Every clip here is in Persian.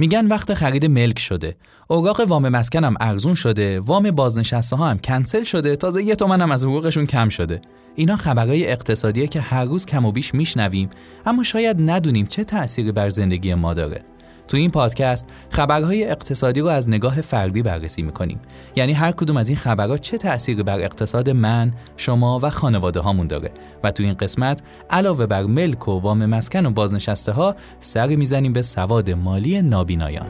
میگن وقت خرید ملک شده. اوراق وام مسکنم ارزون شده. وام بازنشسته ها هم کنسل شده. تازه یه تومن هم از حقوقشون کم شده. اینا خبرهای اقتصادیه که هر روز کم و بیش میشنویم. اما شاید ندونیم چه تأثیری بر زندگی ما داره. تو این پادکست خبرهای اقتصادی رو از نگاه فردی بررسی می‌کنیم. یعنی هر کدوم از این خبرها چه تأثیری بر اقتصاد من، شما و خانواده هامون داره. و تو این قسمت علاوه بر ملک و وام مسکن و بازنشسته ها سری می‌زنیم به سواد مالی نابینایان.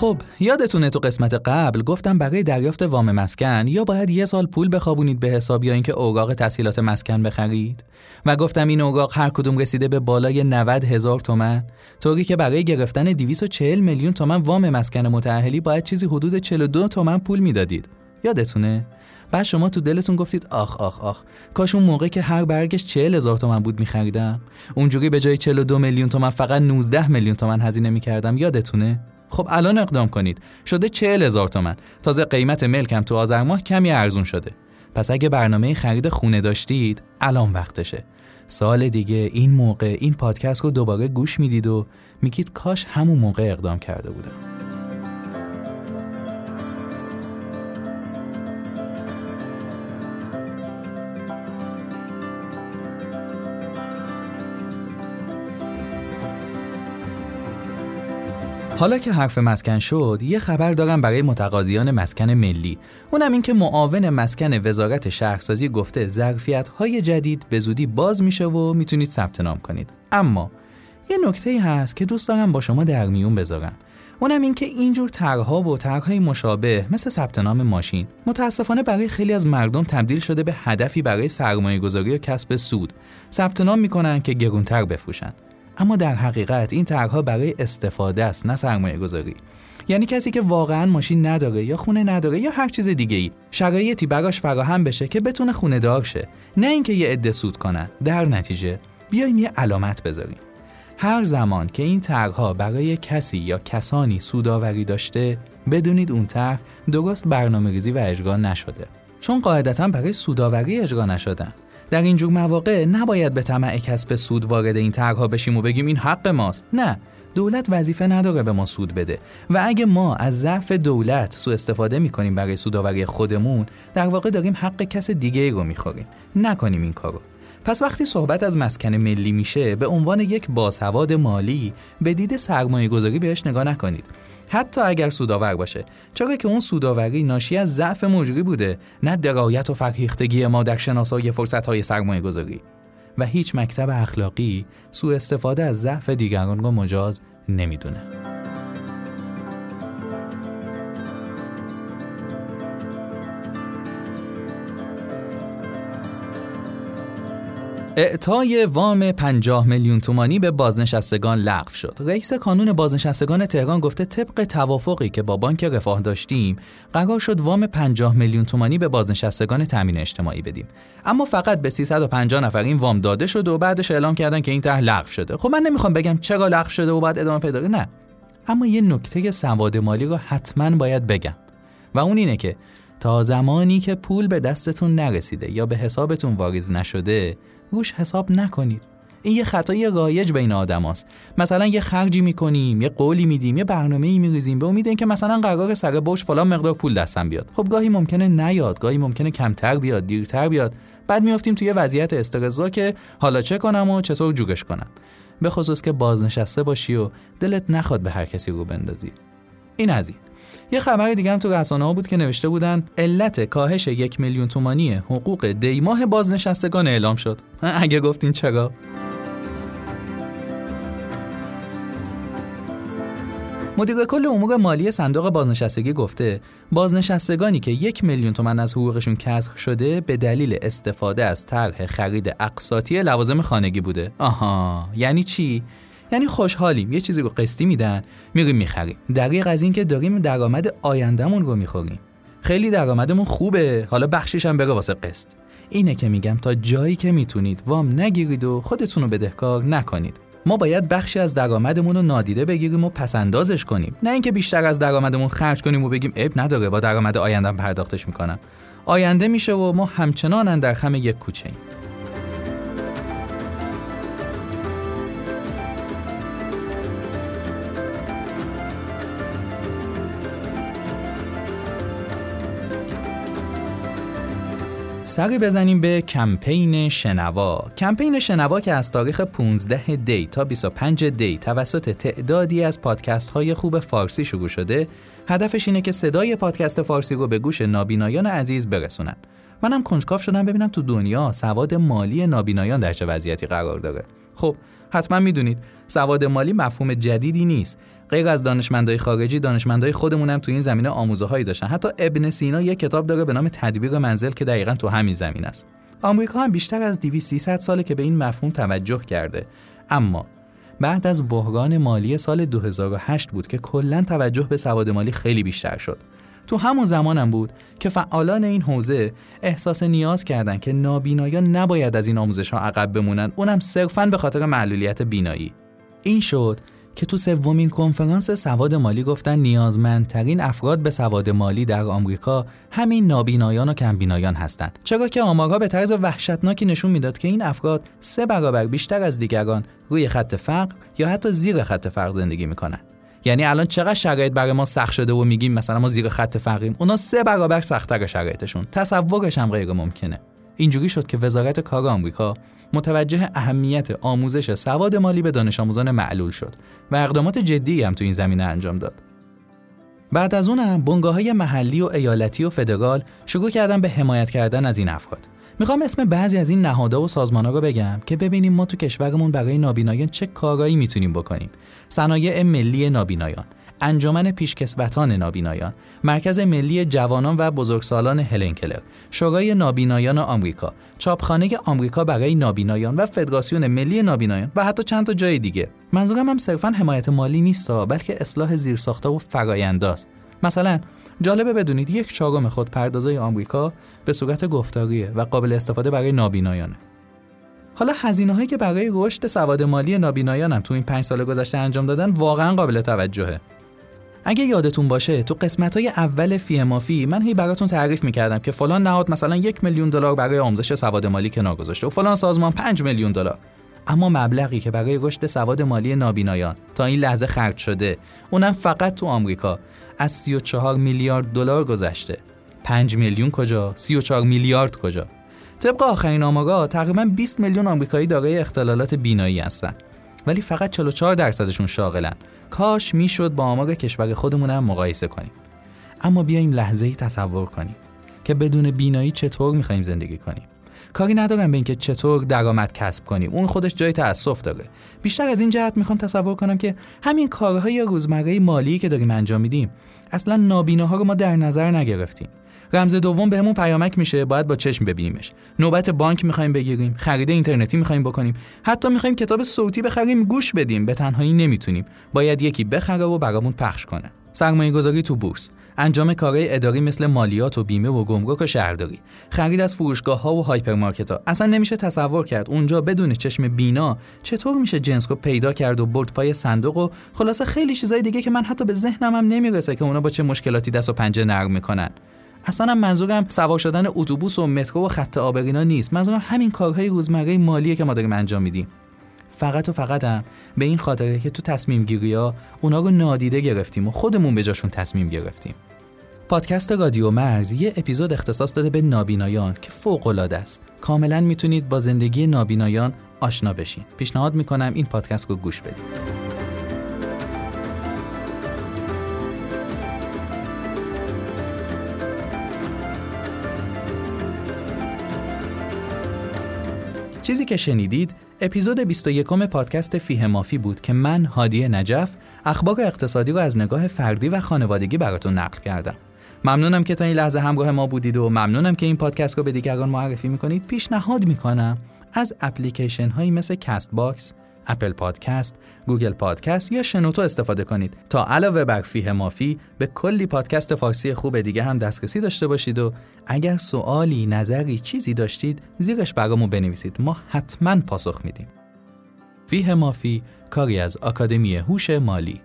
خب یادتونه تو قسمت قبل گفتم برای دریافت وام مسکن یا باید یه سال پول بخوابونید به حساب یا اینکه اوراق تسهیلات مسکن بخرید؟ و گفتم این اوراق هر کدوم رسیده به بالای 90 هزار تومن. طوری که برای گرفتن 240 میلیون تومن وام مسکن متأهلی باید چیزی حدود 42 تومن پول می‌دادید. یادتونه؟ بعد شما تو دلتون گفتید آخ آخ آخ کاش اون موقع که هر برگش 40 هزار تومن بود میخریدم. اونجوری به جای 42 میلیون تومن فقط 19 میلیون تومن هزینه می‌کردم. یادتونه؟ خب الان اقدام کنید. شده چهل هزار تومن. تازه قیمت ملکم تو آذر ماه کمی ارزون شده. پس اگه برنامه خرید خونه داشتید الان وقتشه. سال دیگه این موقع این پادکست رو دوباره گوش می‌دید و میگید کاش همون موقع اقدام کرده بودم. حالا که حرف مسکن شد یه خبر دارم برای متقاضیان مسکن ملی. اونم این که معاون مسکن وزارت شهرسازی گفته ظرفیت های جدید به زودی باز میشه و می‌تونید ثبت نام کنید. اما یه نکته هست که دوست دارم با شما در میون بذارم. اونم این که اینجور طرحها و طرحهای مشابه مثل ثبت نام ماشین متاسفانه برای خیلی از مردم تبدیل شده به هدفی برای سرمایه گذاری و کسب سود. ثبت نام می‌کنن که گرونتر بفروشن. اما در حقیقت این طرحها برای استفاده است نه سرمایه گذاری یعنی کسی که واقعا ماشین نداره یا خونه نداره یا هر چیز دیگه ای شرایطی براش فراهم بشه که بتونه خونه دار شه. نه اینکه یه عده سود کنن. در نتیجه بیایم یه علامت بذاریم. هر زمان که این طرحها برای کسی یا کسانی سوداوری داشته بدونید اون طرح درست برنامه ریزی و اجرا نشده. چون قاعدتا برای سوداوری اجرا نشدن. در اینجور مواقع نباید به طمع کسب سود وارد این طرحها بشیم و بگیم این حق ماست. نه دولت وظیفه نداره به ما سود بده. و اگه ما از ضعف دولت سوء استفاده می‌کنیم برای سوداوری خودمون در واقع داریم حق کس دیگه رو می‌خوریم. نکنیم این کارو. پس وقتی صحبت از مسکن ملی میشه به عنوان یک باسواد مالی به دید سرمایه گذاری بهش نگاه نکنید. حتی اگر سوداور باشه چرا که اون سوداوری ناشی از ضعف مجری بوده نه درایت و فرهیختگی ما در شناسایی فرصت‌های سرمایه گذاری و هیچ مکتب اخلاقی سوء استفاده از ضعف دیگران رو مجاز نمی‌دونه. اعطای وام 50 میلیون تومانی به بازنشستگان لغو شد. رئیس کانون بازنشستگان تهران گفته طبق توافقی که با بانک رفاه داشتیم، قرار شد وام 50 میلیون تومانی به بازنشستگان تامین اجتماعی بدیم. اما فقط به 350 نفر این وام داده شد و بعدش اعلام کردن که این طرح لغو شده. خب من نمی‌خوام بگم چرا لغو شده و بعد ادامه پیدا نه. اما یه نکته سواد مالی رو حتما باید بگم. و اون اینه که تا زمانی که پول به دستتون نرسیده یا به حسابتون واریز نشده روش حساب نکنید. این یه خطای رایج بین آدم هست. مثلا یه خرجی می‌کنیم یه قولی میدیم یه برنامه ای میریزیم به امید اینکه مثلا قرار سر بوش فلان مقدار پول دستم بیاد. خب گاهی ممکنه نیاد گاهی ممکنه کمتر بیاد دیرتر بیاد. بعد میافتیم توی وضعیت استرزا که حالا چه کنم و چطور جوگش کنم. به خصوص که بازنشسته باشی و دلت نخواد به هر کسی رو بندازی. این از این. یه خبر دیگه هم تو رسانه ها بود که نوشته بودن علت کاهش یک میلیون تومانی حقوق دیماه بازنشستگان اعلام شد. اگه گفتین چرا؟ مدیر کل امور مالی صندوق بازنشستگی گفته بازنشستگانی که یک میلیون تومن از حقوقشون کسر شده به دلیل استفاده از طرح خرید اقساطی لوازم خانگی بوده. آها یعنی چی؟ یعنی خوشحالیم. یه چیزی رو قسطی میدن میریم می‌خریم. دقیق از این که داریم درآمد آیندهمون رو می‌خوریم. خیلی درآمدمون خوبه. حالا بخشش هم بره واسه قسط. اینه که میگم تا جایی که می‌تونید وام نگیرید و خودتون رو بدهکار نکنید. ما باید بخشی از درآمدمون رو نادیده بگیریم و پسندازش کنیم. نه اینکه بیشتر از درآمدمون خرج کنیم و بگیم اب نداره با درآمد آیندهم پرداختش می‌کنم. آینده میشه و ما همچنان در خم یک کوچه ایم. سری بزنیم به کمپین شنوا. کمپین شنوا که از تاریخ 15 دی تا 25 دی توسط تعدادی از پادکست های خوب فارسی شروع شده هدفش اینه که صدای پادکست فارسی رو به گوش نابینایان عزیز برسونن. منم کنجکاف شدم ببینم تو دنیا سواد مالی نابینایان در چه وضعیتی قرار داره. خب حتما می‌دونید. سواد مالی مفهوم جدیدی نیست. غیر از دانشمندای خارجی دانشمندای خودمون هم تو این زمینه آموزه هایی داشتن. حتی ابن سینا یک کتاب داره به نام تدبیر منزل که دقیقا تو همین زمین است. آمریکا هم بیشتر از 200 ساله که به این مفهوم توجه کرده. اما بعد از بحران مالی سال 2008 بود که کلا توجه به سواد مالی خیلی بیشتر شد. تو همون زمانم بود که فعالان این حوزه احساس نیاز کردند که نابینایان نباید از این آموزش ها عقب بمونن. اونم صرفا به خاطر معلولیت بینایی. این شد که تو سومین کنفرانس سواد مالی گفتن نیازمندترین افراد به سواد مالی در آمریکا همین نابینایان و کمبینایان هستند. چرا که آمارها به طرز وحشتناکی نشون می‌داد که این افراد سه برابر بیشتر از دیگران روی خط فقر یا حتی زیر خط فقر زندگی می‌کنن. یعنی الان چقدر شرایط برای ما سخت شده و میگیم مثلا ما زیر خط فقریم اونا سه برابر سختتر شرایطشون تصورش هم غیر ممکنه اینجوری شد که وزارت کار آمریکا متوجه اهمیت آموزش سواد مالی به دانش آموزان معلول شد و اقدامات جدی هم تو این زمینه انجام داد. بعد از اونم بنگاه های محلی و ایالتی و فدرال شروع کردن به حمایت کردن از این افراد. می‌خوام اسم بعضی از این نهادها و سازمانها رو بگم که ببینیم ما تو کشورمون برای نابینایان چه کارایی می‌تونیم بکنیم. صنایع ملی نابینایان، انجمن پیشکسوتان نابینایان، مرکز ملی جوانان و بزرگسالان هلن کلر، شورای نابینایان آمریکا، چاپخانه آمریکا برای نابینایان و فدراسیون ملی نابینایان و حتی چند تا جای دیگه. منظورم هم صرفا حمایت مالی نیست بلکه اصلاح زیرساختها و فراینداست. مثلا جالبه بدونید یک چهارم خود پردازای آمریکا به صورت گفتاریه و قابل استفاده برای نابینایانه. حالا هزینه هایی که برای رشد سواد مالی نابینایان هم تو این پنج سال گذشته انجام دادن واقعا قابل توجهه. اگه یادتون باشه تو قسمت های اول فی مافی من هی براتون تعریف می‌کردم که فلان نهاد مثلا یک میلیون دلار برای آموزش سواد مالی کنار گذاشته و فلان سازمان 5 میلیون دلار اما مبلغی که برای رشد سواد مالی نابینایان تا این لحظه خرج شده اونم فقط تو آمریکا. از 34 میلیارد دلار گذشته. 5 میلیون کجا؟ 34 میلیارد کجا؟ طبق آخرین آمارها تقریبا 20 میلیون آمریکایی دارای اختلالات بینایی هستند ولی فقط 44 درصدشون شاغلن. کاش می‌شد با آمار کشور خودمون هم مقایسه کنیم. اما بیایم لحظه ای تصور کنیم که بدون بینایی چطور می‌خوایم زندگی کنیم؟ کاری ندارم به اینکه چطور درآمد کسب کنیم. اون خودش جای تاسف داره. بیشتر از این جهت می‌خوام تصور کنم که همین کارهای روزمره مالی که داریم انجام میدیم اصلا نابیناها رو ما در نظر نگرفتیم. رمز دوم بهمون پیامک میشه باید با چشم ببینیمش. نوبت بانک می‌خوایم بگیریم خرید اینترنتی می‌خوایم بکنیم. حتی می‌خوایم کتاب صوتی بخریم گوش بدیم به تنهایی نمی‌تونیم. باید یکی بخره و برامون پخش کنه. سرمایه گذاری تو بورس انجام کارهای اداری مثل مالیات و بیمه و گمرک و شهرداری خرید از فروشگاه ها و هایپرمارکت ها اصلا نمیشه تصور کرد اونجا بدون چشم بینا چطور میشه جنس رو پیدا کرد و برد پای صندوق و خلاصه خیلی چیزای دیگه که من حتی به ذهنم هم نمی‌رسه که اونا با چه مشکلاتی دست و پنجه نرم می‌کنن. اصلا منظورم سوار شدن اتوبوس و مترو و خط آبرینا نیست. منظورم همین کارهای روزمره مالیه که ما داریم انجام میدیم. فقط و فقط هم به این خاطره که تو تصمیم گیری ها اونا رو نادیده گرفتیم و خودمون به جاشون تصمیم گرفتیم. پادکست رادیو مرز یه اپیزود اختصاص داده به نابینایان که فوق العاده است. کاملا می‌تونید با زندگی نابینایان آشنا بشین. پیشنهاد می‌کنم این پادکست رو گوش بدید. چیزی که شنیدید اپیزود 21 پادکست فیه مافی بود که من هادی نجف اخبار اقتصادی رو از نگاه فردی و خانوادگی براتون نقل کردم. ممنونم که تا این لحظه همراه ما بودید و ممنونم که این پادکست رو به دیگران معرفی می‌کنید. پیشنهاد می‌کنم از اپلیکیشن هایی مثل Castbox، Apple Podcast، Google Podcast یا شنوتو استفاده کنید. تا علاوه بر فیه مافی به کلی پادکست فارسی خوب دیگه هم دسترسی داشته باشید و اگر سوالی، نظری، چیزی داشتید زیرش برامون بنویسید. ما حتما پاسخ میدیم. فیه مافی کاری از آکادمی هوش مالی.